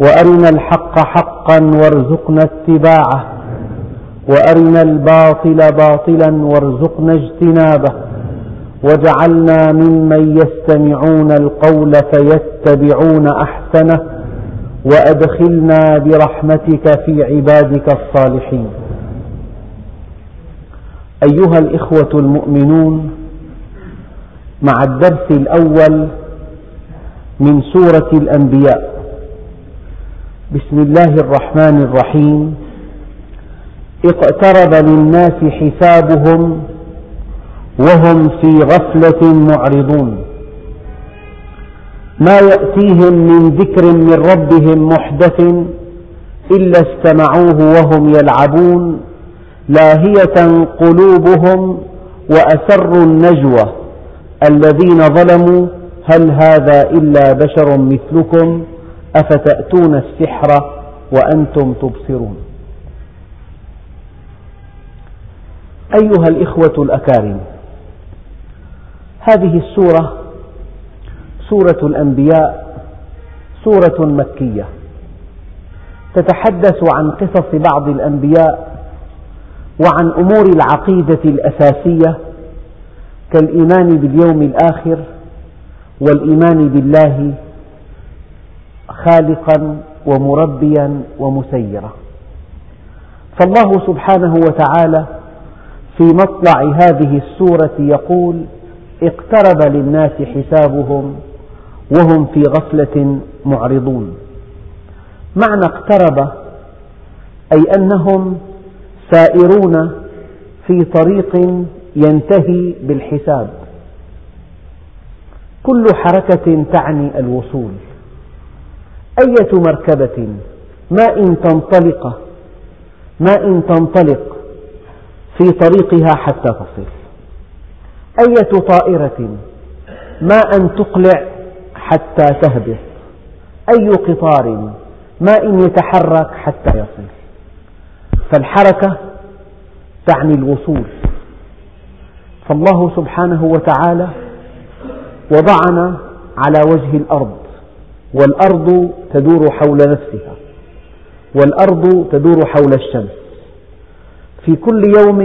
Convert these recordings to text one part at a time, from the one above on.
وأرنا الحق حقا وارزقنا اتباعه وأرنا الباطل باطلا وارزقنا اجتنابه واجعلنا ممن يستمعون القول فيتبعون أحسنه وأدخلنا برحمتك في عبادك الصالحين. أيها الإخوة المؤمنون مع الدرس الأول من سورة الأنبياء بسم الله الرحمن الرحيم. اقترب للناس حسابهم وهم في غفلة معرضون. ما يأتيهم من ذكر من ربهم محدث إلا استمعوه وهم يلعبون. لاهية قلوبهم وأسروا النجوى. الذين ظلموا هل هذا إلا بشر مثلكم؟ أفتأتون السحر وأنتم تبصرون؟ أيها الإخوة الأكارم هذه السورة سورة الأنبياء سورة مكية. تتحدث عن قصص بعض الأنبياء وعن أمور العقيدة الأساسية كالإيمان باليوم الآخر والإيمان بالله خالقا ومربيا ومسيرا. فالله سبحانه وتعالى في مطلع هذه السورة يقول اقترب للناس حسابهم وهم في غفلة معرضون. معنى اقترب أي أنهم سائرون في طريق ينتهي بالحساب. كل حركة تعني الوصول. أية مركبة؟ ما إن تنطلق ما إن تنطلق في طريقها حتى تصل. أية طائرة؟ ما أن تقلع حتى تهبط. أي قطار؟ ما إن يتحرك حتى يصل. فالحركة تعني الوصول. فالله سبحانه وتعالى وضعنا على وجه الأرض. والأرض تدور حول نفسها والأرض تدور حول الشمس. في كل يوم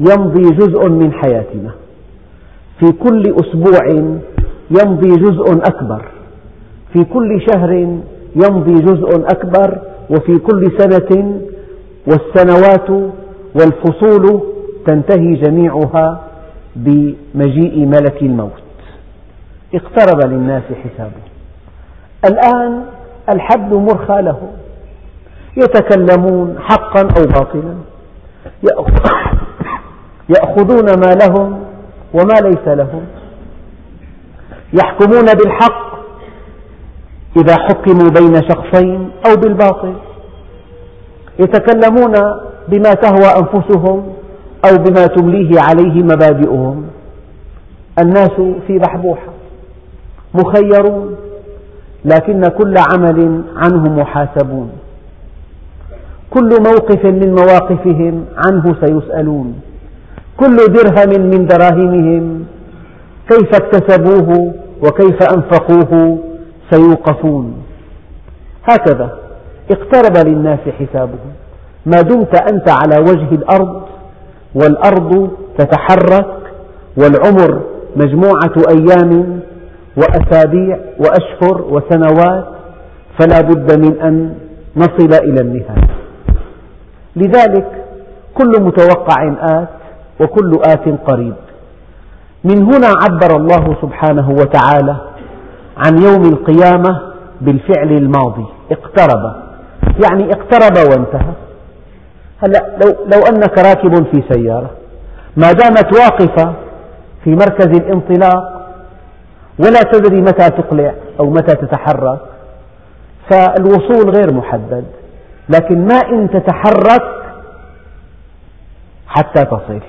يمضي جزء من حياتنا. في كل أسبوع يمضي جزء أكبر. في كل شهر يمضي جزء أكبر. وفي كل سنة والسنوات والفصول تنتهي جميعها بمجيء ملك الموت. اقترب للناس حسابه. الآن الحبل مرخى لهم يتكلمون حقا أو باطلا. يأخذون ما لهم وما ليس لهم. يحكمون بالحق إذا حكموا بين شخصين أو بالباطل. يتكلمون بما تهوى أنفسهم أو بما تمليه عليه مبادئهم. الناس في بحبوحة. مخيرون. لكن كل عمل عنه محاسبون. كل موقف من مواقفهم عنه سيسألون. كل درهم من دراهمهم كيف اكتسبوه وكيف أنفقوه سيوقفون. هكذا اقترب للناس حسابهم. ما دمت أنت على وجه الأرض والأرض تتحرك والعمر مجموعة أيام وأسابيع وأشهر وسنوات فلا بد من أن نصل إلى النهاية. لذلك كل متوقع آت وكل آت قريب. من هنا عبر الله سبحانه وتعالى عن يوم القيامة بالفعل الماضي. اقترب. يعني اقترب وانتهى. هلا لو, لو أنك راكب في سيارة ما دامت واقفة في مركز الانطلاق ولا تدري متى تقلع أو متى تتحرك. فالوصول غير محدد لكن ما إن تتحرك حتى تصل.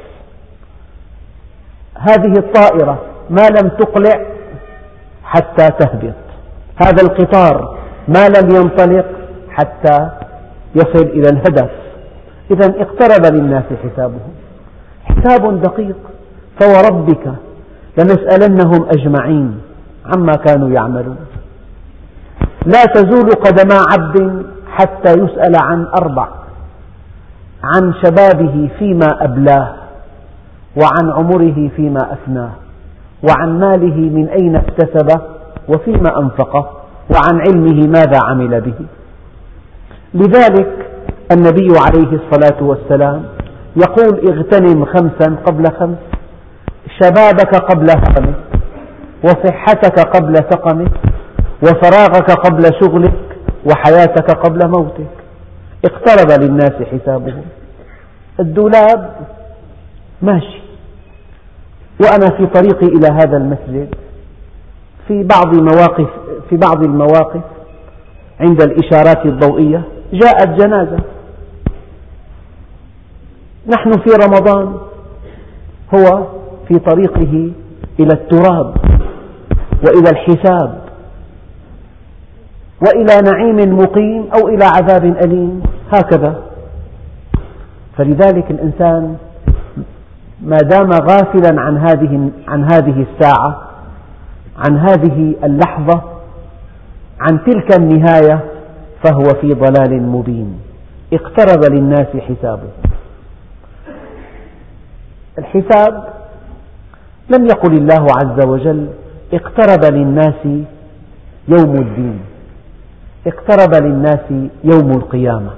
هذه الطائرة ما لم تقلع حتى تهبط. هذا القطار ما لم ينطلق حتى يصل إلى الهدف. إذا اقترب للناس حسابهم. حساب دقيق. فوربك لنسألنهم أجمعين عما كانوا يعملون. لا تزول قدما عبد حتى يسأل عن أربع عن شبابه فيما أبلاه وعن عمره فيما أفناه وعن ماله من أين اكتسبه وفيما أنفقه وعن علمه ماذا عمل به. لذلك النبي عليه الصلاة والسلام يقول اغتنم خمسا قبل خمس. شبابك قبل هرمك وصحتك قبل سقمك وفراغك قبل شغلك وحياتك قبل موتك. اقترب للناس حسابهم. الدولاب ماشي. وأنا في طريقي إلى هذا المسجد. في بعض مواقف في بعض المواقف عند الإشارات الضوئية جاءت جنازة. نحن في رمضان. هو في طريقه إلى التراب وإلى الحساب وإلى نعيم مقيم أو إلى عذاب أليم هكذا. فلذلك الإنسان ما دام غافلا عن هذه عن هذه الساعة عن هذه اللحظة عن تلك النهاية فهو في ضلال مبين. اقترب للناس حسابه. الحساب لم يقل الله عز وجل اقترب للناس يوم الدين. اقترب للناس يوم القيامة.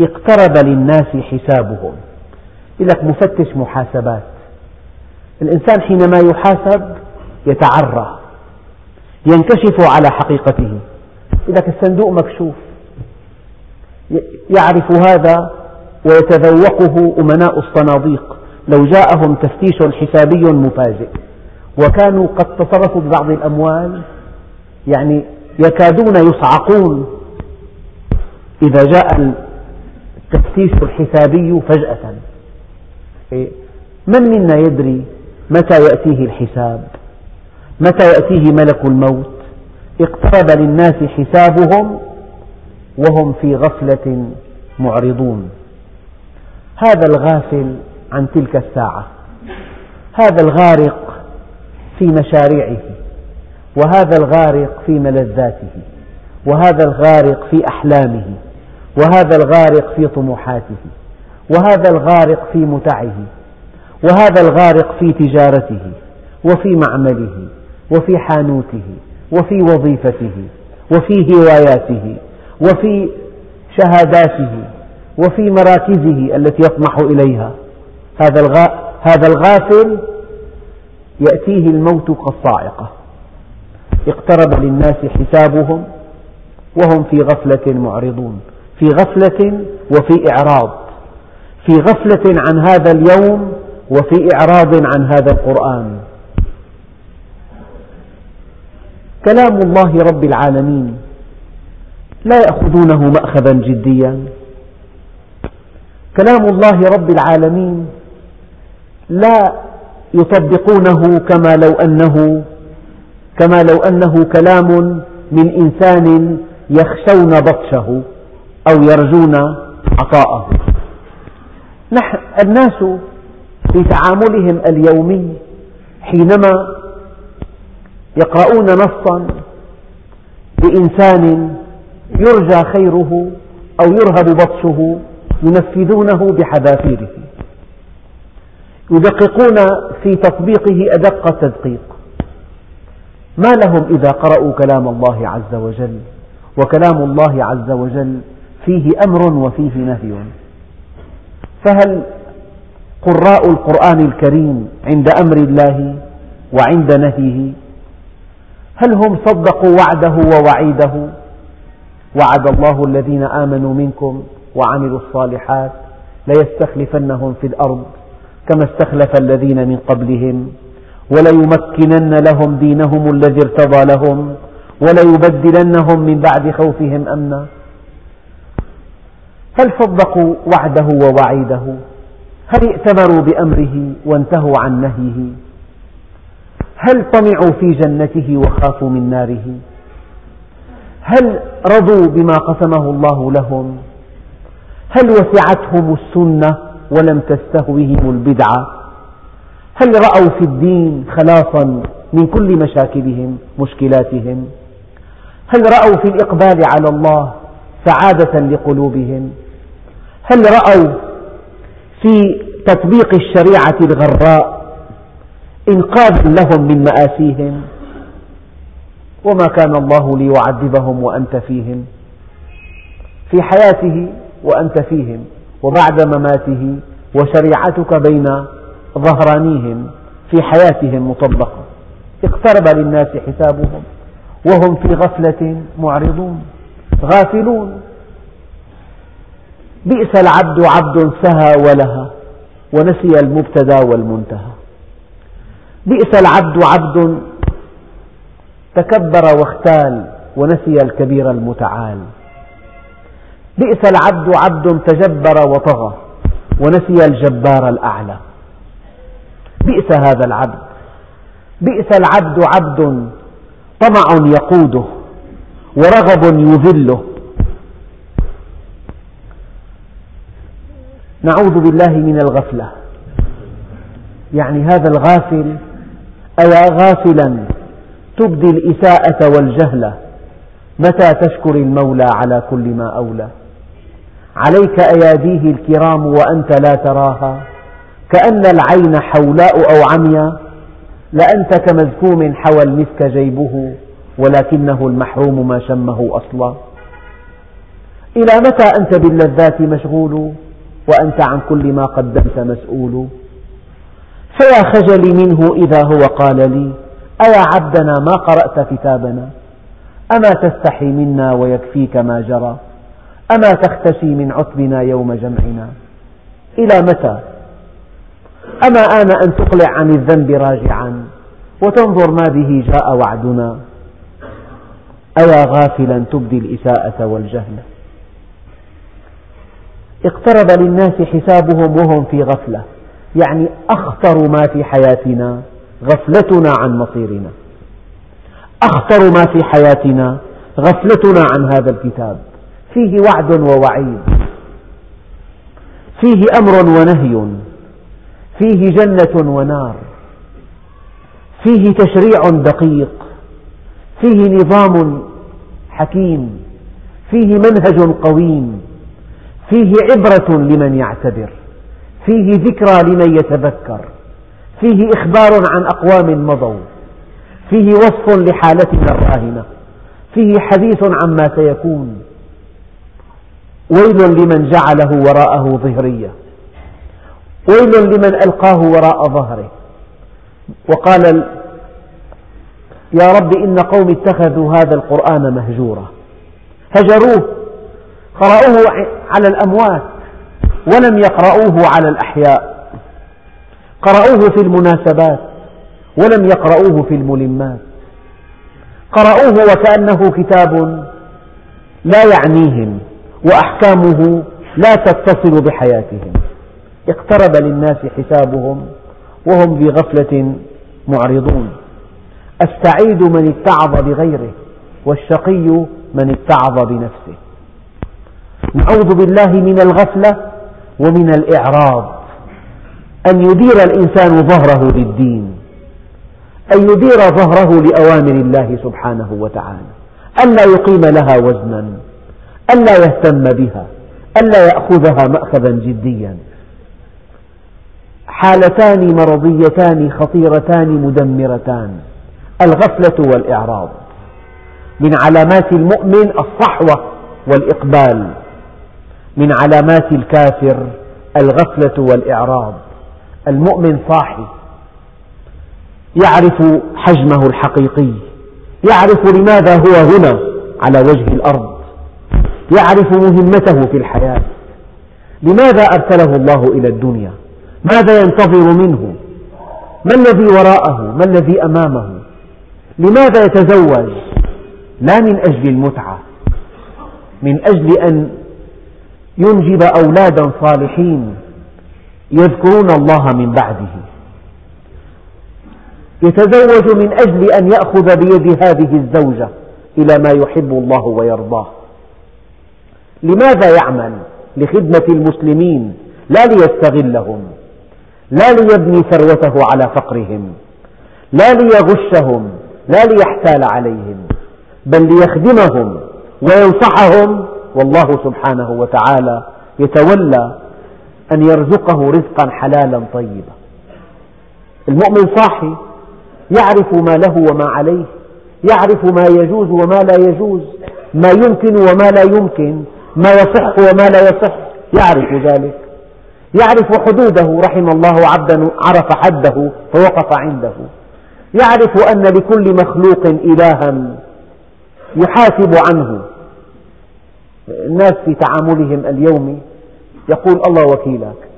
اقترب للناس حسابهم. لك مفتش محاسبات. الإنسان حينما يحاسب يتعرى. ينكشف على حقيقته. لك الصندوق مكشوف. يعرف هذا ويتذوقه أمناء الصناديق. لو جاءهم تفتيش حسابي مفاجئ. وكانوا قد تصرفوا ببعض الأموال يعني يكادون يصعقون. إذا جاء التفتيش الحسابي فجأة إيه؟ من منا يدري متى يأتيه الحساب؟ متى يأتيه ملك الموت؟ اقترب للناس حسابهم وهم في غفلة معرضون. هذا الغافل عن تلك الساعة. هذا الغارق في مشاريعه وهذا الغارق في ملذاته وهذا الغارق في أحلامه وهذا الغارق في طموحاته وهذا الغارق في متعه وهذا الغارق في تجارته وفي معمله وفي حانوته وفي وظيفته وفي هواياته وفي شهاداته وفي مراكزه التي يطمح إليها. هذا الغافل يأتيه الموت كالصاعقة اقترب للناس حسابهم وهم في غفلة معرضون. في غفلة وفي إعراض. في غفلة عن هذا اليوم وفي إعراض عن هذا القرآن. كلام الله رب العالمين لا يأخذونه مأخذا جديا. كلام الله رب العالمين لا يطبقونه كما لو أنه كما لو أنه كلام من إنسان يخشون بطشه أو يرجون عطاءه. نحن الناس في تعاملهم اليومي حينما يقرؤون نصا لإنسان يرجى خيره أو يرهب بطشه ينفذونه بحذافيره. يدققون في تطبيقه أدق التدقيق ما لهم إذا قرأوا كلام الله عز وجل؟ وكلام الله عز وجل فيه أمر وفيه نهي. فهل قراء القرآن الكريم عند أمر الله وعند نهيه؟ هل هم صدقوا وعده ووعيده؟ وعد الله الذين آمنوا منكم وعملوا الصالحات ليستخلفنهم في الأرض. كما استخلف الذين من قبلهم وليمكنن لهم دينهم الذي ارتضى لهم وليبدلنهم من بعد خوفهم أمنا. هل صدقوا وعده ووعيده؟ هل ائتمروا بأمره وانتهوا عن نهيه؟ هل طمعوا في جنته وخافوا من ناره؟ هل رضوا بما قسمه الله لهم؟ هل وسعتهم السنة ولم تستهوهم البدعة هل رأوا في الدين خلاصا من كل مشاكلهم مشكلاتهم؟ هل رأوا في الإقبال على الله سعادة لقلوبهم؟ هل رأوا في تطبيق الشريعة الغراء إنقاذا لهم من مآسيهم؟ وما كان الله ليعذبهم وأنت فيهم في حياته وأنت فيهم. وبعد مماته وشريعتك بين ظهرانيهم في حياتهم مطبقة. اقترب للناس حسابهم وهم في غفلة معرضون. غافلون. بئس العبد عبد سهى ولها ونسي المبتدا والمنتهى. بئس العبد عبد تكبر واختال ونسي الكبير المتعال. بئس العبد عبد تجبر وطغى ونسي الجبار الأعلى. بئس هذا العبد. بئس العبد عبد طمع يقوده ورغب يذله. نعوذ بالله من الغفلة. يعني هذا الغافل أيا غافلا تبدي الإساءة والجهل. متى تشكر المولى على كل ما أولى؟ عليك أياديه الكرام وأنت لا تراها؟ كأن العين حولاء أو عميا لأنت كمزكوم حوى المسك جيبه ولكنه المحروم ما شمه أصلا. إلى متى أنت باللذات مشغول؟ وأنت عن كل ما قدمت مسؤول. فيا خجلي منه إذا هو قال لي أيا عبدنا ما قرأت كتابنا؟ أما تستحي منا ويكفيك ما جرى؟ أما تختشي من عتبنا يوم جمعنا؟ إلى متى؟ أما آن أن تقلع عن الذنب راجعا وتنظر ما به جاء وعدنا؟ أيا غافلا تبدي الإساءة والجهل؟ اقترب للناس حسابهم وهم في غفلة يعني أخطر ما في حياتنا غفلتنا عن مصيرنا. أخطر ما في حياتنا غفلتنا عن هذا الكتاب. فيه وعد ووعيد. فيه أمر ونهي. فيه جنة ونار. فيه تشريع دقيق. فيه نظام حكيم. فيه منهج قويم. فيه عبرة لمن يعتبر. فيه ذكرى لمن يتذكر. فيه إخبار عن أقوام مضوا. فيه وصف لحالتنا الراهنة. فيه حديث عما سيكون. ويل لمن جعله وراءه ظهرية. ويل لمن ألقاه وراء ظهره. وقال يا رب إن قوم اتخذوا هذا القرآن مهجورا. هجروه. قرأوه على الأموات. ولم يقرأوه على الأحياء. قرأوه في المناسبات. ولم يقرأوه في الملمات. قرأوه وكأنه كتاب لا يعنيهم. وأحكامه لا تتصل بحياتهم. اقترب للناس حسابهم وهم في غفلة معرضون. السعيد من اتعظ بغيره والشقي من اتعظ بنفسه. نعوذ بالله من الغفلة ومن الإعراض. أن يدير الإنسان ظهره للدين. أن يدير ظهره لأوامر الله سبحانه وتعالى. ألا يقيم لها وزنا. ألا يهتم بها ألا يأخذها مأخذا جديا. حالتان مرضيتان خطيرتان مدمرتان الغفلة والإعراض. من علامات المؤمن الصحوة والإقبال. من علامات الكافر الغفلة والإعراض. المؤمن صاحي يعرف حجمه الحقيقي يعرف لماذا هو هنا على وجه الأرض. يعرف مهمته في الحياة. لماذا أرسله الله إلى الدنيا؟ ماذا ينتظر منه؟ ما الذي وراءه؟ ما الذي أمامه؟ لماذا يتزوج؟ لا من أجل المتعة من أجل أن ينجب أولادا صالحين يذكرون الله من بعده. يتزوج من أجل أن يأخذ بيد هذه الزوجة إلى ما يحب الله ويرضاه. لماذا يعمل لخدمة المسلمين لا ليستغلهم لا ليبني ثروته على فقرهم لا ليغشهم لا ليحتال عليهم بل ليخدمهم وينصحهم؟ والله سبحانه وتعالى يتولى أن يرزقه رزقا حلالا طيبا. المؤمن صاحي يعرف ما له وما عليه يعرف ما يجوز وما لا يجوز ما يمكن وما لا يمكن ما يصح وما لا يصح. يعرف ذلك. يعرف حدوده رحم الله عبدا عرف حده فوقف عنده. يعرف أن لكل مخلوق إلها يحاسب عنه. الناس في تعاملهم اليومي يقول الله وكيلك.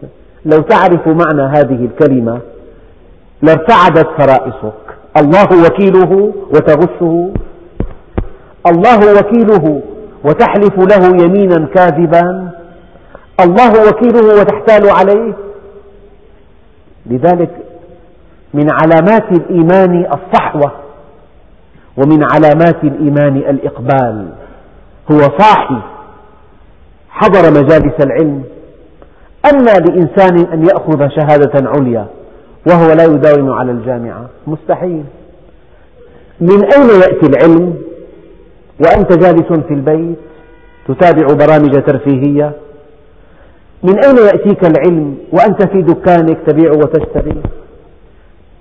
لو تعرف معنى هذه الكلمة لارتعدت فرائصك. الله وكيله وتغشه. الله وكيله وتحلف له يمينا كاذبا. الله وكيله وتحتال عليه. لذلك من علامات الإيمان الصحوة ومن علامات الإيمان الإقبال. هو صاحي. حضر مجالس العلم. أما لإنسان أن يأخذ شهادة عليا وهو لا يداوم على الجامعة. مستحيل. من أين يأتي العلم؟ وأنت جالس في البيت تتابع برامج ترفيهية. من أين يأتيك العلم وأنت في دكانك تبيع وتشتري؟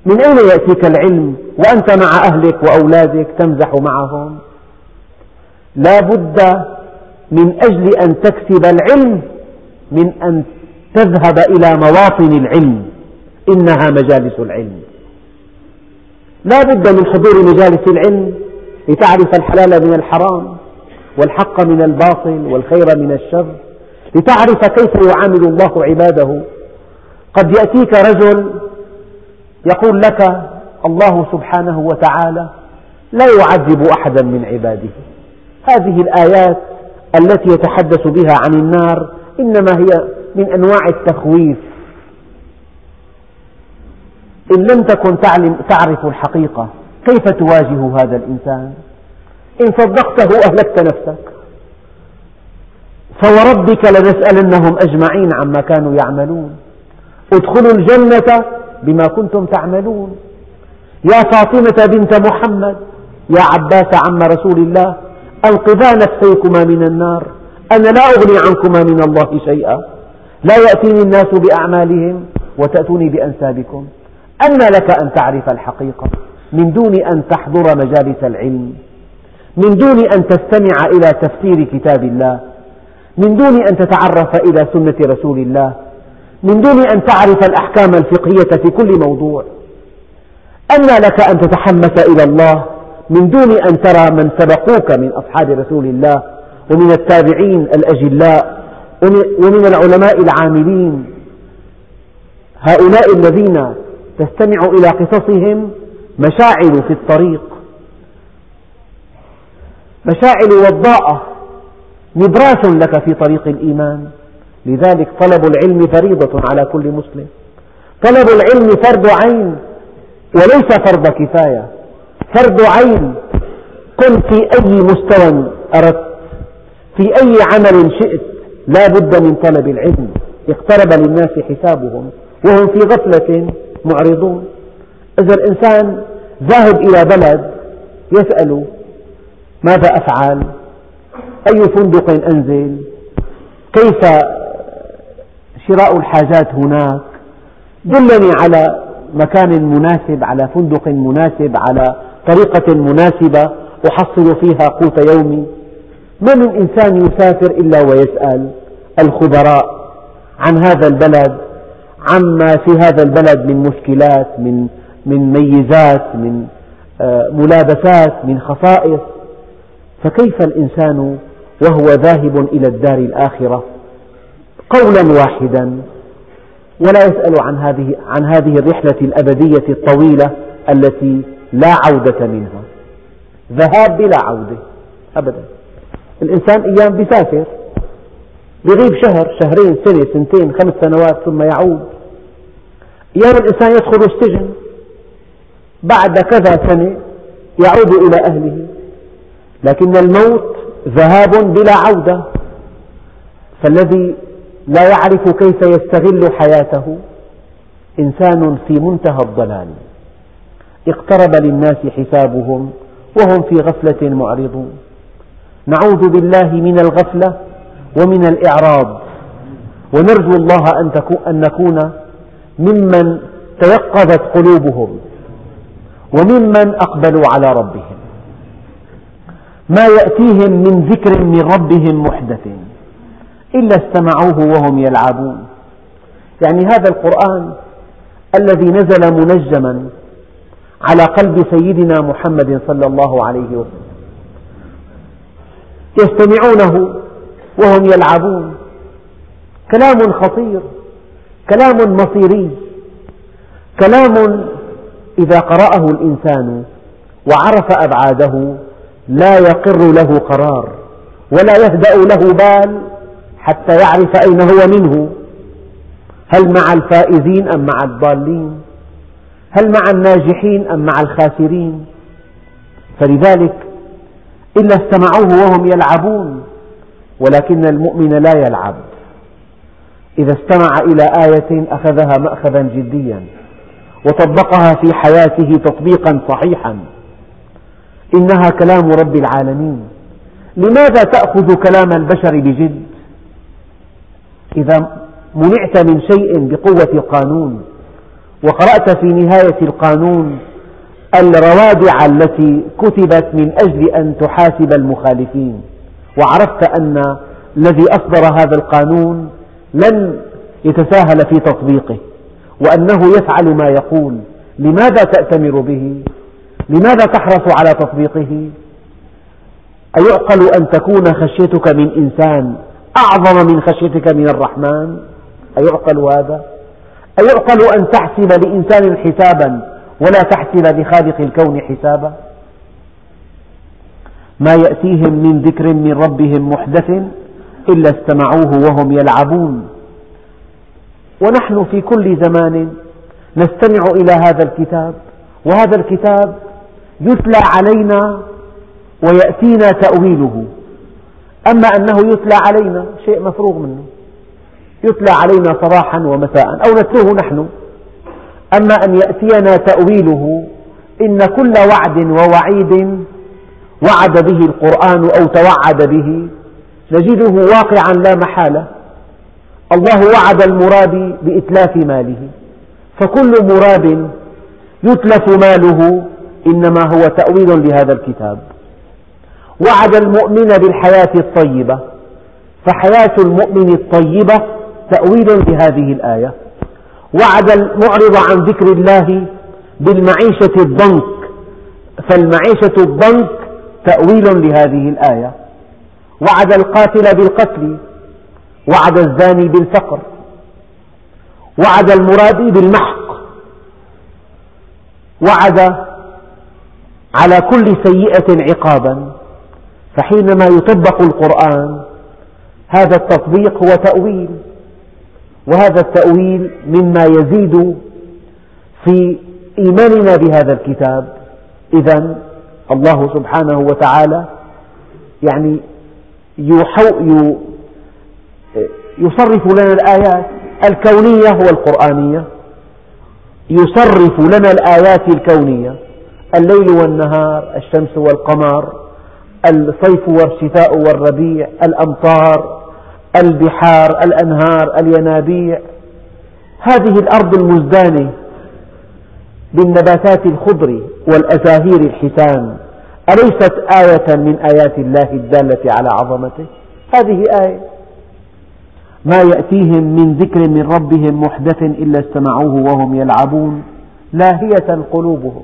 من أين يأتيك العلم وأنت مع أهلك وأولادك تمزح معهم؟ لا بد من أجل أن تكسب العلم من أن تذهب إلى مواطن العلم. إنها مجالس العلم. لا بد من حضور مجالس العلم. لتعرف الحلال من الحرام والحق من الباطل والخير من الشر لتعرف كيف يعامل الله عباده. قد يأتيك رجل يقول لك الله سبحانه وتعالى لا يعذب أحدا من عباده. هذه الآيات التي يتحدث بها عن النار إنما هي من أنواع التخويف. إن لم تكن تعرف الحقيقة كيف تواجه هذا الإنسان؟ إن صدقته أهلكت نفسك. فوربك لنسألنهم أجمعين عما كانوا يعملون. ادخلوا الجنة بما كنتم تعملون. يا فاطمة بنت محمد يا عباس عم رسول الله أنقذا نفسيكما من النار. أنا لا أغني عنكما من الله شيئا. لا يأتيني الناس بأعمالهم وتأتوني بأنسابكم. أن لك أن تعرف الحقيقة. من دون أن تحضر مجالس العلم من دون أن تستمع إلى تفسير كتاب الله من دون أن تتعرف إلى سنة رسول الله من دون أن تعرف الأحكام الفقهية في كل موضوع. أن لك أن تتحمس إلى الله من دون أن ترى من سبقوك من أصحاب رسول الله ومن التابعين الأجلاء ومن العلماء العاملين. هؤلاء الذين تستمع إلى قصصهم مشاعل في الطريق مشاعل وضاءة نبراس لك في طريق الإيمان. لذلك طلب العلم فريضة على كل مسلم. طلب العلم فرض عين وليس فرض كفاية. فرض عين كن في أي مستوى أردت في أي عمل شئت لا بد من طلب العلم. اقترب للناس حسابهم وهم في غفلة معرضون. إذا الإنسان ذاهب إلى بلد يسأل ماذا أفعل؟ أي فندق أنزل؟ كيف شراء الحاجات هناك؟ دلني على مكان مناسب على فندق مناسب على طريقة مناسبة أحصل فيها قوت يومي. ما من إنسان يسافر إلا ويسأل الخبراء عن هذا البلد عما في هذا البلد من مشكلات من من ميزات من آه، ملابسات من خصائص. فكيف الإنسان وهو ذاهب إلى الدار الآخرة قولا واحدا؟ ولا يسأل عن هذه عن هذه الرحلة الأبدية الطويلة التي لا عودة منها. ذهاب بلا عودة أبدا. الإنسان أيام بيسافر يغيب شهر شهرين سنة سنتين خمس سنوات ثم يعود. أيام الإنسان يدخل السجن بعد كذا سنة يعود إلى أهله. لكن الموت ذهاب بلا عودة. فالذي لا يعرف كيف يستغل حياته إنسان في منتهى الضلال. اقترب للناس حسابهم وهم في غفلة معرضون. نعوذ بالله من الغفلة ومن الإعراض. ونرجو الله أن نكون ممن تيقظت قلوبهم. وممن أقبلوا على ربهم. ما يأتيهم من ذكر من ربهم محدث إلا استمعوه وهم يلعبون. يعني هذا القرآن الذي نزل منجما على قلب سيدنا محمد صلى الله عليه وسلم. يستمعونه وهم يلعبون. كلام خطير كلام مصيري كلام إذا قرأه الإنسان وعرف أبعاده لا يقر له قرار ولا يهدأ له بال حتى يعرف أين هو منه. هل مع الفائزين أم مع الضالين؟ هل مع الناجحين أم مع الخاسرين؟ فلذلك إلا استمعوه وهم يلعبون ولكن المؤمن لا يلعب. إذا استمع إلى آية أخذها مأخذا جديا. وطبقها في حياته تطبيقا صحيحا. إنها كلام رب العالمين. لماذا تأخذ كلام البشر بجد؟ إذا منعت من شيء بقوة القانون وقرأت في نهاية القانون الروادع التي كتبت من أجل أن تحاسب المخالفين وعرفت أن الذي أصدر هذا القانون لن يتساهل في تطبيقه. وأنه يفعل ما يقول لماذا تأتمر به؟ لماذا تحرص على تطبيقه؟ أيعقل أن تكون خشيتك من إنسان أعظم من خشيتك من الرحمن؟ أيعقل هذا؟ أيعقل أن تحسب لإنسان حسابا ولا تحسب لخالق الكون حسابا؟ ما يأتيهم من ذكر من ربهم محدث إلا استمعوه وهم يلعبون ونحن في كل زمان نستمع إلى هذا الكتاب وهذا الكتاب يتلى علينا ويأتينا تأويله. أما أنه يتلى علينا شيء مفروغ منه. يتلى علينا صباحا ومساء أو نتلوه نحن. أما أن يأتينا تأويله إن كل وعد ووعيد وعد به القرآن أو توعد به نجده واقعا لا محالة. الله وعد المرابي بإتلاف ماله. فكل مراب يتلف ماله إنما هو تأويل لهذا الكتاب. وعد المؤمن بالحياة الطيبة. فحياة المؤمن الطيبة تأويل لهذه الآية. وعد المعرض عن ذكر الله بالمعيشة الضنك. فالمعيشة الضنك تأويل لهذه الآية. وعد القاتل بالقتل. وعد الزاني بالفقر وعد المرابي بالمحق وعد على كل سيئة عقابا فحينما يطبق القرآن هذا التطبيق هو تأويل وهذا التأويل مما يزيد في إيماننا بهذا الكتاب. إذا الله سبحانه وتعالى يعني يصرف لنا الآيات الكونية والقرآنية. يصرف لنا الآيات الكونية. الليل والنهار الشمس والقمر الصيف والشتاء والربيع الأمطار البحار الأنهار الينابيع. هذه الأرض المزدانة بالنباتات الخضر والأزاهير الحسان أليست آية من آيات الله الدالة على عظمته؟ هذه آية. ما يأتيهم من ذكر من ربهم محدث إلا استمعوه وهم يلعبون. لاهية قلوبهم.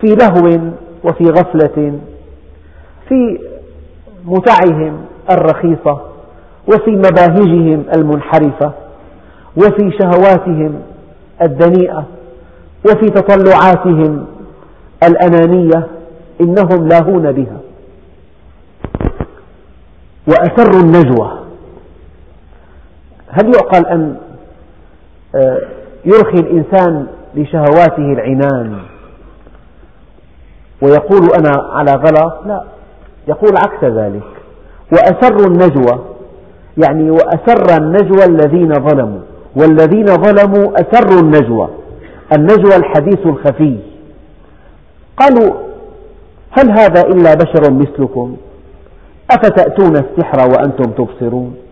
في لهو وفي غفلة. في متعهم الرخيصة. وفي مباهجهم المنحرفة. وفي شهواتهم الدنيئة. وفي تطلعاتهم الأنانية. إنهم لاهون بها. وأسروا النجوى. هل يعقل أن آه، يرخي الإنسان لشهواته العنان ويقول أنا على غلط؟ لا. يقول عكس ذلك. وأسروا النجوى يعني وأسر النجوى الذين ظلموا. والذين ظلموا أسروا النجوى. النجوى الحديث الخفي. قالوا هل هذا إلا بشر مثلكم؟ أفتأتون السحر وأنتم تبصرون؟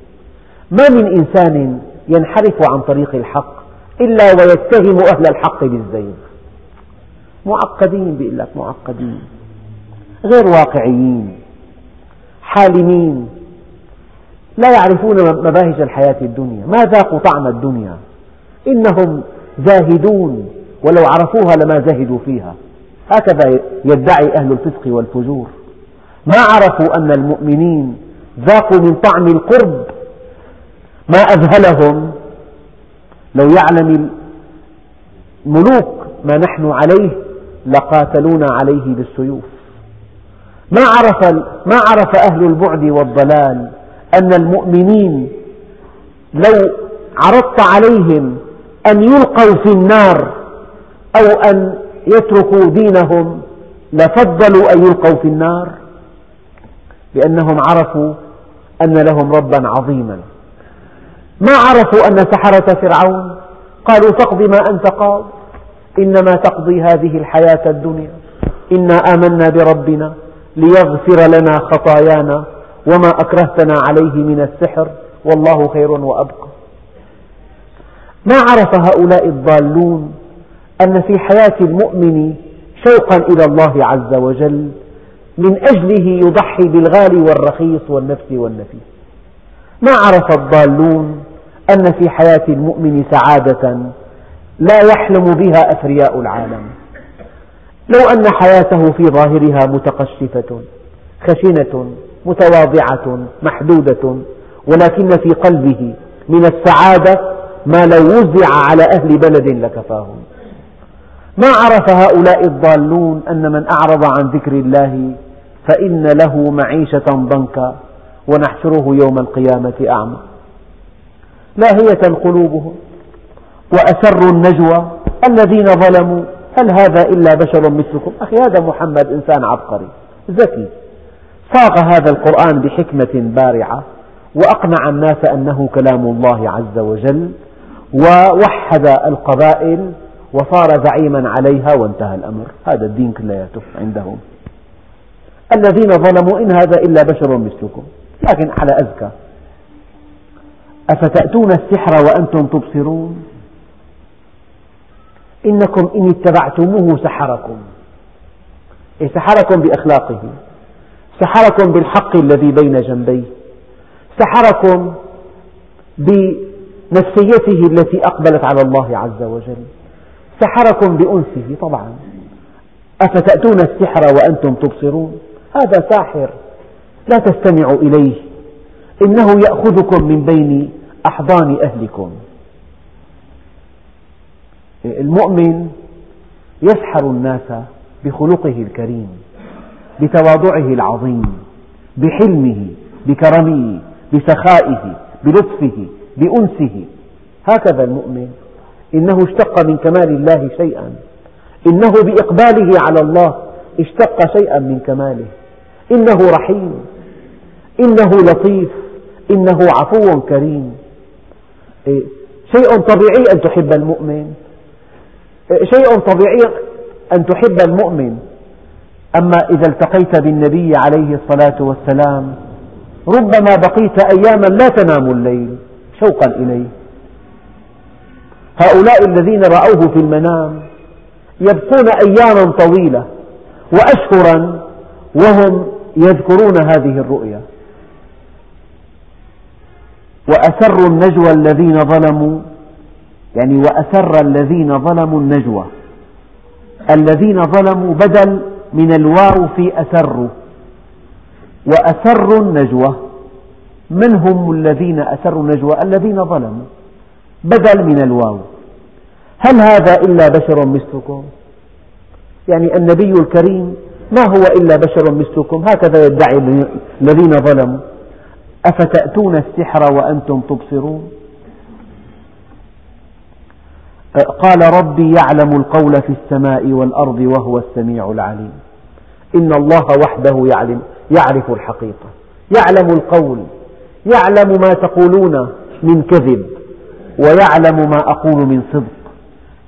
ما من إنسان ينحرف عن طريق الحق إلا ويتهم أهل الحق بالزيغ. معقدين بيقول لك معقدين. غير واقعيين. حالمين. لا يعرفون مباهج الحياة الدنيا. ما ذاقوا طعم الدنيا؟ إنهم زاهدون. ولو عرفوها لما زهدوا فيها. هكذا يدعي أهل الفسق والفجور. ما عرفوا أن المؤمنين ذاقوا من طعم القرب ما أذهلهم لو يعلم الملوك ما نحن عليه لقاتلونا عليه بالسيوف. ما عرف ما عرف أهل البعد والضلال أن المؤمنين لو عرضت عليهم أن يلقوا في النار أو أن يتركوا دينهم لفضلوا أن يلقوا في النار لأنهم عرفوا أن لهم ربا عظيما. ما عرفوا أن سحرة فرعون؟ قالوا فاقض ما أنت قاض. إنما تقضي هذه الحياة الدنيا. إنا آمنا بربنا ليغفر لنا خطايانا وما أكرهتنا عليه من السحر. والله خير وأبقى. ما عرف هؤلاء الضالون أن في حياة المؤمن شوقا إلى الله عز وجل من أجله يضحي بالغالي والرخيص والنفس والنفيس؟ ما عرف الضالون أن في حياة المؤمن سعادة لا يحلم بها أثرياء العالم. لو أن حياته في ظاهرها متقشفة خشنة متواضعة محدودة ولكن في قلبه من السعادة ما لو وزع على أهل بلد لكفاهم. ما عرف هؤلاء الضالون أن من أعرض عن ذكر الله فإن له معيشة ضنكا ونحشره يوم القيامة أعمى. لاهية قلوبهم وأسروا النجوى الذين ظلموا. هل هذا إلا بشر مثلكم؟ أخي هذا محمد إنسان عبقري ذكي. صاغ هذا القرآن بحكمة بارعة وأقنع الناس أنه كلام الله عز وجل ووحد القبائل وصار زعيما عليها وانتهى الأمر. هذا الدين كلياته عندهم. الذين ظلموا إن هذا إلا بشر مثلكم لكن على أذكى أفتأتون السحر وأنتم تبصرون؟ إنكم إن اتبعتموه سحركم. أي سحركم بأخلاقه. سحركم بالحق الذي بين جنبيه. سحركم بنفسيته التي أقبلت على الله عز وجل. سحركم بأنسه طبعا. أفتأتون السحر وأنتم تبصرون؟ هذا ساحر. لا تستمعوا إليه. إنه يأخذكم من بين أحضان أهلكم. المؤمن يسحر الناس بخلقه الكريم بتواضعه العظيم بحلمه بكرمه بسخائه بلطفه بأنسه. هكذا المؤمن إنه اشتق من كمال الله شيئا. إنه بإقباله على الله اشتق شيئا من كماله. إنه رحيم. إنه لطيف. إنه عفو كريم. إيه، شيء طبيعي أن تحب المؤمن. إيه، شيء طبيعي أن تحب المؤمن. أما إذا التقيت بالنبي عليه الصلاة والسلام ربما بقيت أياما لا تنام الليل شوقا إليه. هؤلاء الذين رأوه في المنام يبقون أياما طويلة وأشهرا وهم يذكرون هذه الرؤيا. وأسروا النجوى الذين ظلموا يعني وأسر الذين ظلموا النجوى. الذين ظلموا بدل من الواو في أسروا وأسروا النجوى. من هم الذين أسروا النجوى؟ الذين ظلموا. بدل من الواو. هل هذا إلا بشر مثلكم؟ يعني النبي الكريم ما هو إلا بشر مثلكم؟ هكذا يدعي الذين ظلموا. أفتأتون السحر وأنتم تبصرون؟ قال ربي يعلم القول في السماء والأرض وهو السميع العليم. إن الله وحده يعلم يعرف الحقيقة. يعلم القول. يعلم ما تقولون من كذب. ويعلم ما أقول من صدق.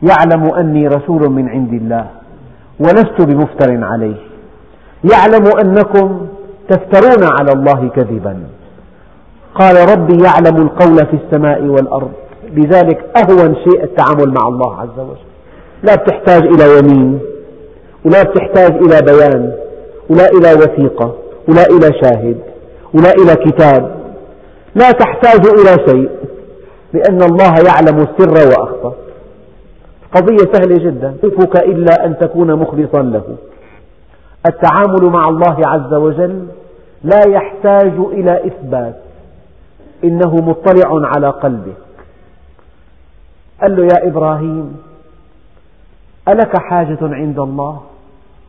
يعلم أني رسول من عند الله. ولست بمفتر عليه. يعلم أنكم تفترون على الله كذبا. قال ربي يعلم القول في السماء والأرض. لذلك أهون شيء التعامل مع الله عز وجل. لا بتحتاج إلى يمين ولا بتحتاج إلى بيان ولا إلى وثيقة ولا إلى شاهد ولا إلى كتاب. لا تحتاج إلى شيء لأن الله يعلم السر وأخفى قضية سهلة جدا. يكفك إلا أن تكون مخلصا له. التعامل مع الله عز وجل لا يحتاج إلى إثبات. إنه مطلع على قلبك. قال له يا إبراهيم ألك حاجة عند الله؟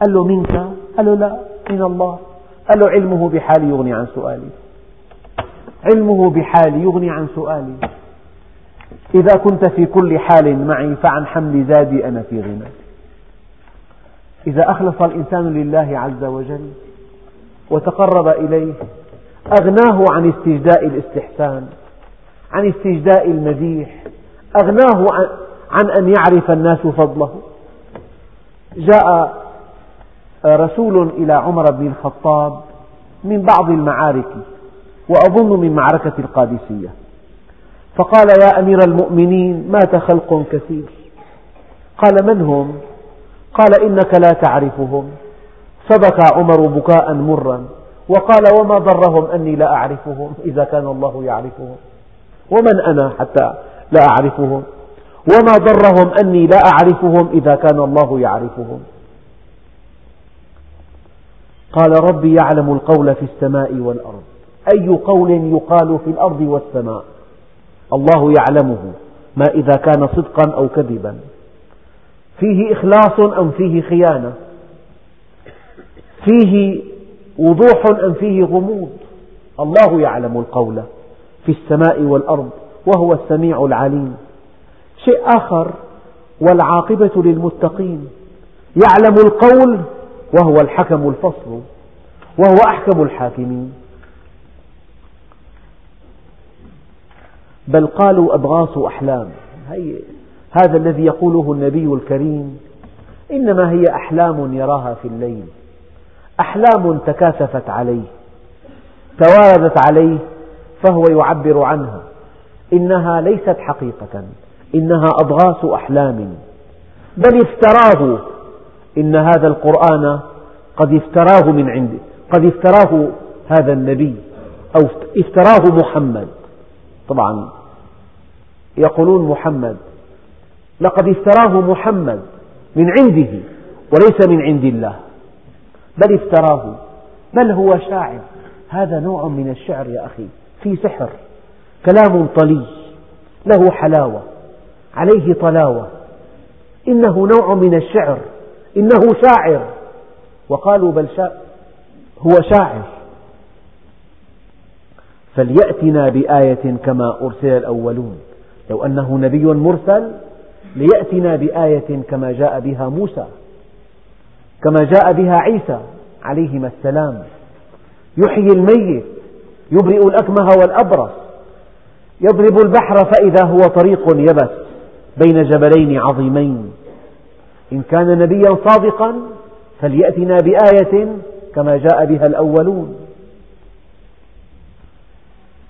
قال له منك؟ قال له لا من الله. قال له علمه بحالي يغني عن سؤالي. علمه بحالي يغني عن سؤالي. إذا كنت في كل حال معي فعن حمل زادي أنا في غنى إذا أخلص الإنسان لله عز وجل وتقرب إليه أغناه عن استجداء الاستحسان عن استجداء المديح أغناه عن أن يعرف الناس فضله. جاء رسول إلى عمر بن الخطاب من بعض المعارك وأظن من معركة القادسية. فقال يا أمير المؤمنين مات خلق كثير. قال من هم؟ قال إنك لا تعرفهم. فبكى عمر بكاء مرا. وقال وما ضرهم أني لا أعرفهم إذا كان الله يعرفهم. ومن أنا حتى لا أعرفهم. وما ضرهم أني لا أعرفهم إذا كان الله يعرفهم. قال ربي يعلم القول في السماء والأرض. أي قول يقال في الأرض والسماء؟ الله يعلمه ما إذا كان صدقا أو كذبا. فيه إخلاص أم فيه خيانة؟ فيه وضوح أم فيه غموض. الله يعلم القول في السماء والأرض وهو السميع العليم. شيء آخر والعاقبة للمتقين. يعلم القول وهو الحكم الفصل وهو أحكم الحاكمين. بل قالوا أضغاث أحلام. هي هذا الذي يقوله النبي الكريم. إنما هي أحلام يراها في الليل. أحلام تكاثفت عليه تواردت عليه فهو يعبر عنها إنها ليست حقيقة إنها أضغاث أحلام بل افتراه إن هذا القرآن قد افتراه من عنده قد افتراه هذا النبي أو افتراه محمد. طبعا يقولون محمد لقد افتراه محمد من عنده وليس من عند الله. بل افتراه. بل هو شاعر. هذا نوع من الشعر يا أخي. في سحر. كلام طلي. له حلاوة. عليه طلاوة. إنه نوع من الشعر. إنه شاعر. وقالوا بل شا هو شاعر. فليأتنا بآية كما أرسل الأولون. لو أنه نبي مرسل ليأتنا بآية كما جاء بها موسى. كما جاء بها عيسى عليهما السلام. يحيي الميت يبرئ الأكمه والأبرص. يضرب البحر فإذا هو طريق يبس بين جبلين عظيمين. إن كان نبيا صادقا فليأتنا بآية كما جاء بها الأولون.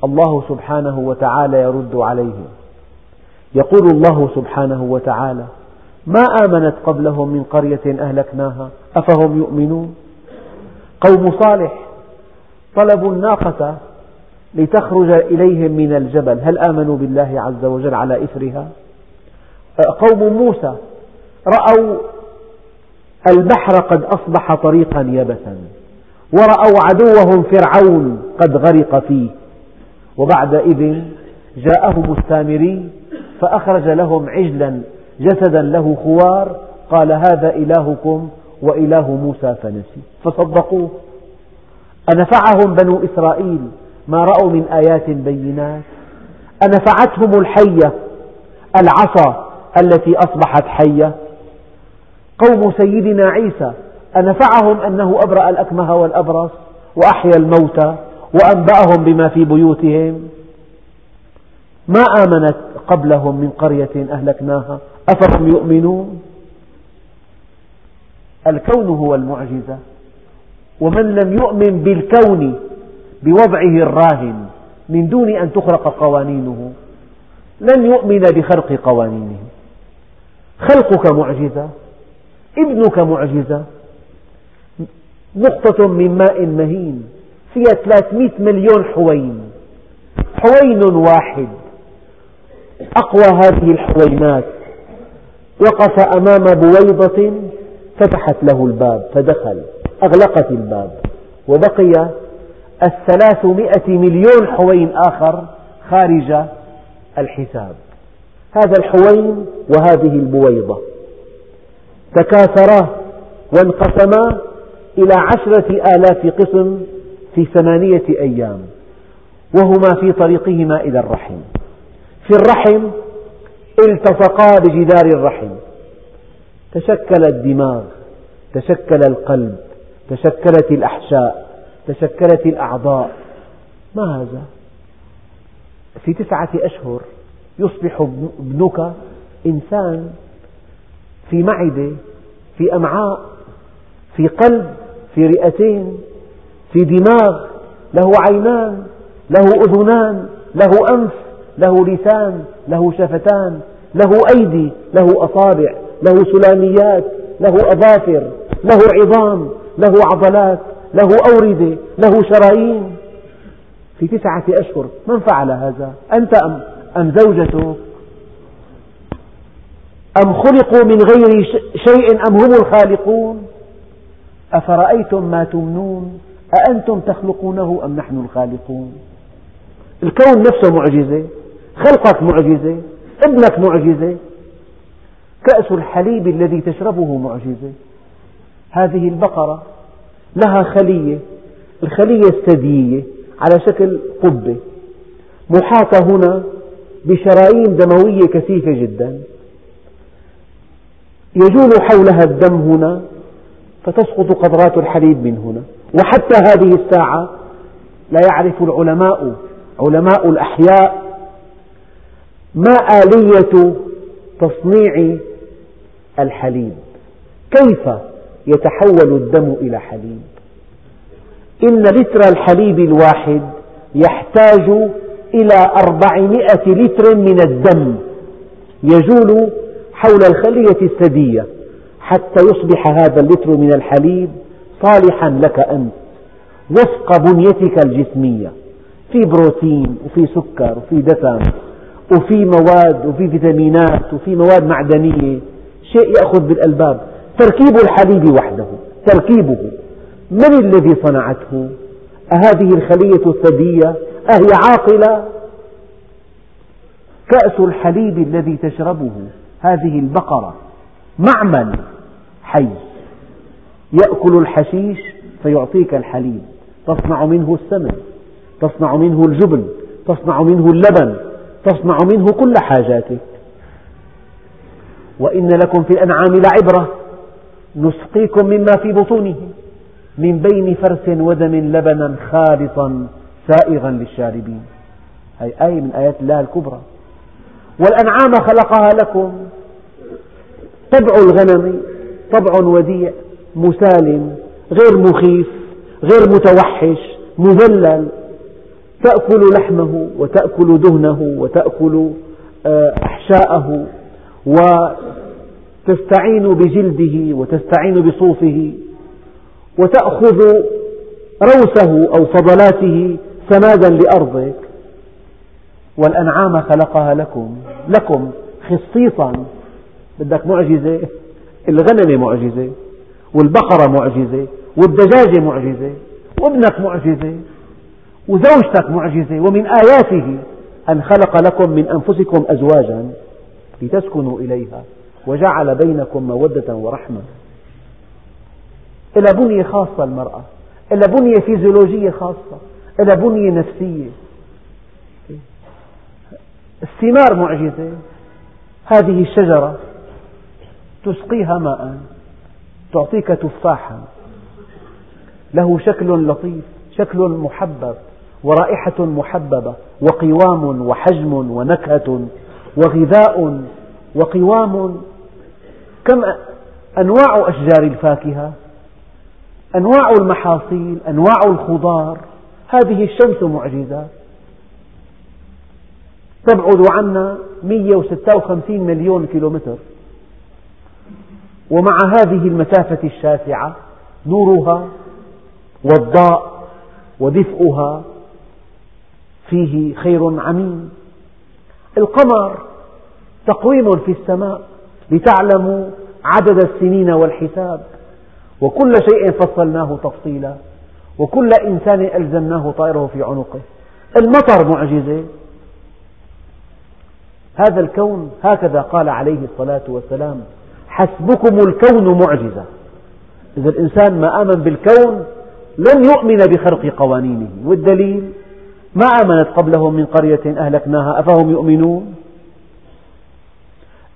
الله سبحانه وتعالى يرد عليهم يقول الله سبحانه وتعالى ما آمنت قبلهم من قرية أهلكناها؟ أفهم يؤمنون؟ قوم صالح طلبوا الناقة لتخرج إليهم من الجبل. هل آمنوا بالله عز وجل على إثرها؟ قوم موسى رأوا البحر قد أصبح طريقا يبسا ورأوا عدوهم فرعون قد غرق فيه. وبعدئذ جاءهم السامري فأخرج لهم عجلا جسدا له خوار قال هذا إلهكم وإله موسى فنسي. فصدقوه. أنفعهم بنو إسرائيل ما رأوا من آيات بينات. أنفعتهم الحية العصا التي أصبحت حية. قوم سيدنا عيسى أنفعهم أنه أبرأ الأكمه والأبرص وأحيا الموتى وأنبأهم بما في بيوتهم. ما آمنت قبلهم من قرية أهلكناها. أفهم يؤمنون؟ الكون هو المعجزة ومن لم يؤمن بالكون بوضعه الراهن من دون أن تخلق قوانينه لن يؤمن بخلق قوانينه. خلقك معجزة ابنك معجزة. نقطة من ماء مهين فيها 300 مليون حوين. حوين واحد أقوى هذه الحوينات. وقف أمام بويضة فتحت له الباب فدخل أغلقت الباب وبقي الثلاثمائة مليون حوين آخر خارج الحساب. هذا الحوين وهذه البويضة. تكاثرا وانقسما إلى عشرة آلاف قسم في ثمانية أيام وهما في طريقهما إلى الرحم. في الرحم التصقا بجدار الرحم. تشكل الدماغ تشكل القلب تشكلت الأحشاء تشكلت الأعضاء. ما هذا؟ في تسعة أشهر يصبح ابنك إنسان في معدة في أمعاء في قلب في رئتين في دماغ له عينان له أذنان له أنف. له لسان له شفتان له أيدي له أصابع له سلاميات له أظافر له عظام له عضلات له أوردة له شرايين. في تسعة أشهر من فعل هذا؟ أنت أم, أم زوجتك؟ أم خلقوا من غير شيء أم هم الخالقون؟ أفرأيتم ما تمنون؟ أأنتم تخلقونه أم نحن الخالقون؟ الكون نفسه معجزة. خلقك معجزة ابنك معجزة كأس الحليب الذي تشربه معجزة. هذه البقرة لها خلية الخلية الثديية على شكل قبة محاطة هنا بشرايين دموية كثيفة جدا. يجول حولها الدم هنا فتسقط قطرات الحليب من هنا. وحتى هذه الساعة لا يعرف العلماء علماء الأحياء ما آلية تصنيع الحليب؟ كيف يتحول الدم إلى حليب؟ إن لتر الحليب الواحد يحتاج إلى أربعمائة لتر من الدم يجول حول الخلية الثدية حتى يصبح هذا اللتر من الحليب صالحا لك أنت وفق بنيتك الجسمية في بروتين وفي سكر وفي دسم. وفي مواد وفي فيتامينات وفي مواد معدنية شيء يأخذ بالألباب. تركيب الحليب وحده تركيبه. من الذي صنعته؟ أهذه الخلية الثدية أهي عاقلة؟ كأس الحليب الذي تشربه هذه البقرة. معمل حي. يأكل الحشيش فيعطيك الحليب. تصنع منه السمن تصنع منه الجبن تصنع منه اللبن. تصنع منه كل حاجاتك. وإن لكم في الأنعام لعبرة. نسقيكم مما في بطونه. من بين فرث ودم لبنا خالصا سائغا للشاربين. هذه آية من آيات الله الكبرى. والأنعام خلقها لكم. طبع الغنم طبع وديع مسالم غير مخيف غير متوحش مذلل. تأكل لحمه وتأكل دهنه وتأكل آه، أحشاءه وتستعين بجلده وتستعين بصوفه وتأخذ روسه أو فضلاته سمادا لأرضك. والأنعام خلقها لكم لكم خصيصا. بدك معجزة؟ الغنم معجزة والبقرة معجزة والدجاجة معجزة وابنك معجزة. وزوجتك معجزة ومن آياته أن خلق لكم من أنفسكم أزواجا لتسكنوا إليها وجعل بينكم مودة ورحمة. إلى بنية خاصة المرأة إلى بنية فيزيولوجية خاصة لها بنية نفسية. الثمار معجزة. هذه الشجرة تسقيها ماء تعطيك تفاحا. له شكل لطيف شكل محبب. ورائحة محببة وقوام وحجم ونكهة وغذاء وقوام. كم أنواع أشجار الفاكهة؟ أنواع المحاصيل أنواع الخضار. هذه الشمس معجزات تبعد عنا 156 مليون كيلومتر. ومع هذه المسافة الشاسعة نورها والضاء ودفئها فيه خير عميم. القمر تقويم في السماء لتعلموا عدد السنين والحساب. وكل شيء فصلناه تفصيلا. وكل إنسان ألزمناه طائره في عنقه. المطر معجزة. هذا الكون هكذا قال عليه الصلاة والسلام. حسبكم الكون معجزة. إذا الإنسان ما آمن بالكون لن يؤمن بخرق قوانينه. والدليل ما آمنت قبلهم من قرية أهلكناها أفهم يؤمنون؟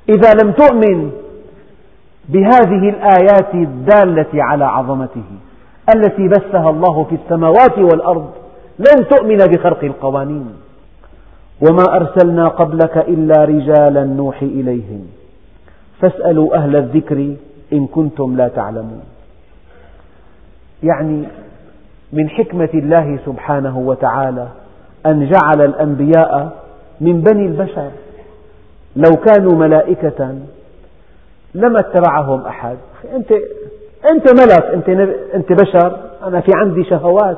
إذا لم تؤمن بهذه الآيات الدالة على عظمته التي بثها الله في السماوات والأرض لن تؤمن بخرق القوانين. وما أرسلنا قبلك إلا رجالا نوحي إليهم. فاسألوا أهل الذكر إن كنتم لا تعلمون. يعني من حكمة الله سبحانه وتعالى أن جعل الأنبياء من بني البشر. لو كانوا ملائكة لما اتبعهم أحد. أنت أنت ملك أنت أنت بشر. أنا في عندي شهوات.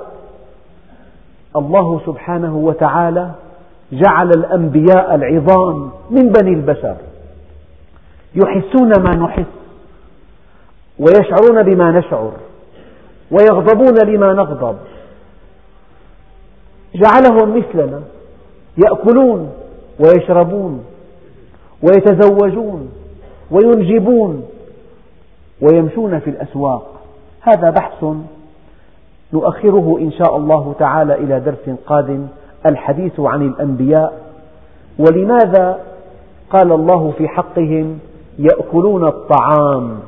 الله سبحانه وتعالى جعل الأنبياء العظام من بني البشر. يحسون ما نحس ويشعرون بما نشعر ويغضبون لما نغضب. جعلهم مثلنا يأكلون ويشربون ويتزوجون وينجبون ويمشون في الأسواق. هذا بحث نؤخره إن شاء الله تعالى إلى درس قادم الحديث عن الأنبياء. ولماذا قال الله في حقهم يأكلون الطعام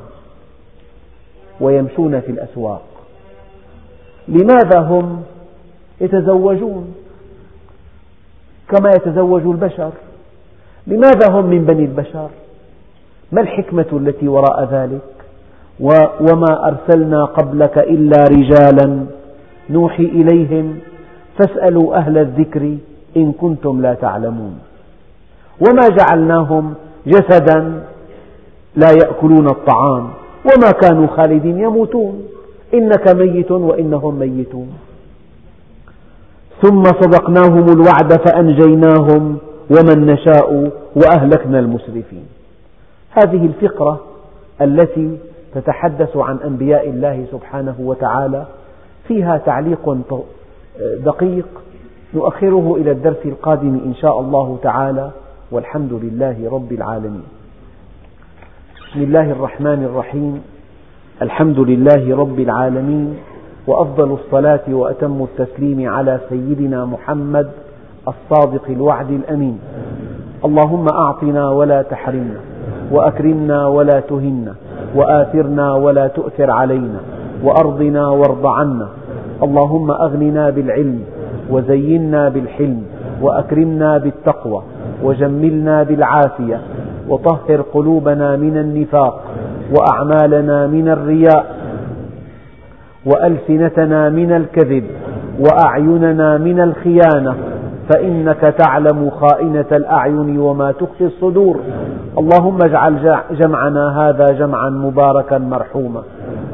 ويمشون في الأسواق؟ لماذا هم يتزوجون كما يتزوج البشر. لماذا هم من بني البشر؟ ما الحكمة التي وراء ذلك؟ وما أرسلنا قبلك إلا رجالا نوحي إليهم. فاسألوا أهل الذكر إن كنتم لا تعلمون. وما جعلناهم جسدا لا يأكلون الطعام. وما كانوا خالدين يموتون. إنك ميت وإنهم ميتون. ثم صدقناهم الوعد فأنجيناهم ومن نشاء وأهلكنا المسرفين. هذه الفقرة التي تتحدث عن أنبياء الله سبحانه وتعالى فيها تعليق دقيق نؤخره إلى الدرس القادم إن شاء الله تعالى والحمد لله رب العالمين. بسم الله الرحمن الرحيم. الحمد لله رب العالمين. وأفضل الصلاة وأتم التسليم على سيدنا محمد الصادق الوعد الأمين. اللهم أعطنا ولا تحرمنا وأكرمنا ولا تهنا وآثرنا ولا تؤثر علينا وأرضنا وارض عنا. اللهم أغننا بالعلم وزينا بالحلم وأكرمنا بالتقوى وجملنا بالعافية وطهر قلوبنا من النفاق وأعمالنا من الرياء وألسنتنا من الكذب وأعيننا من الخيانة فإنك تعلم خائنة الأعين وما تخفي الصدور. اللهم اجعل جمعنا هذا جمعا مباركا مرحوما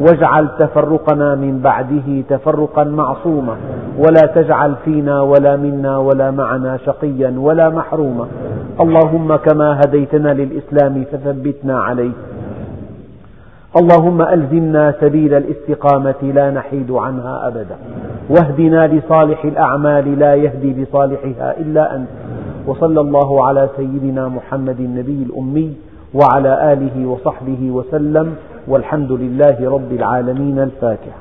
واجعل تفرقنا من بعده تفرقا معصوما. ولا تجعل فينا ولا منا ولا معنا شقيا ولا محروما. اللهم كما هديتنا للإسلام فثبتنا عليه. اللهم ألزمنا سبيل الاستقامة لا نحيد عنها أبدا. واهدنا لصالح الأعمال لا يهدي لصالحها إلا أنت. وصلى الله على سيدنا محمد النبي الأمي وعلى آله وصحبه وسلم. والحمد لله رب العالمين الفاتحة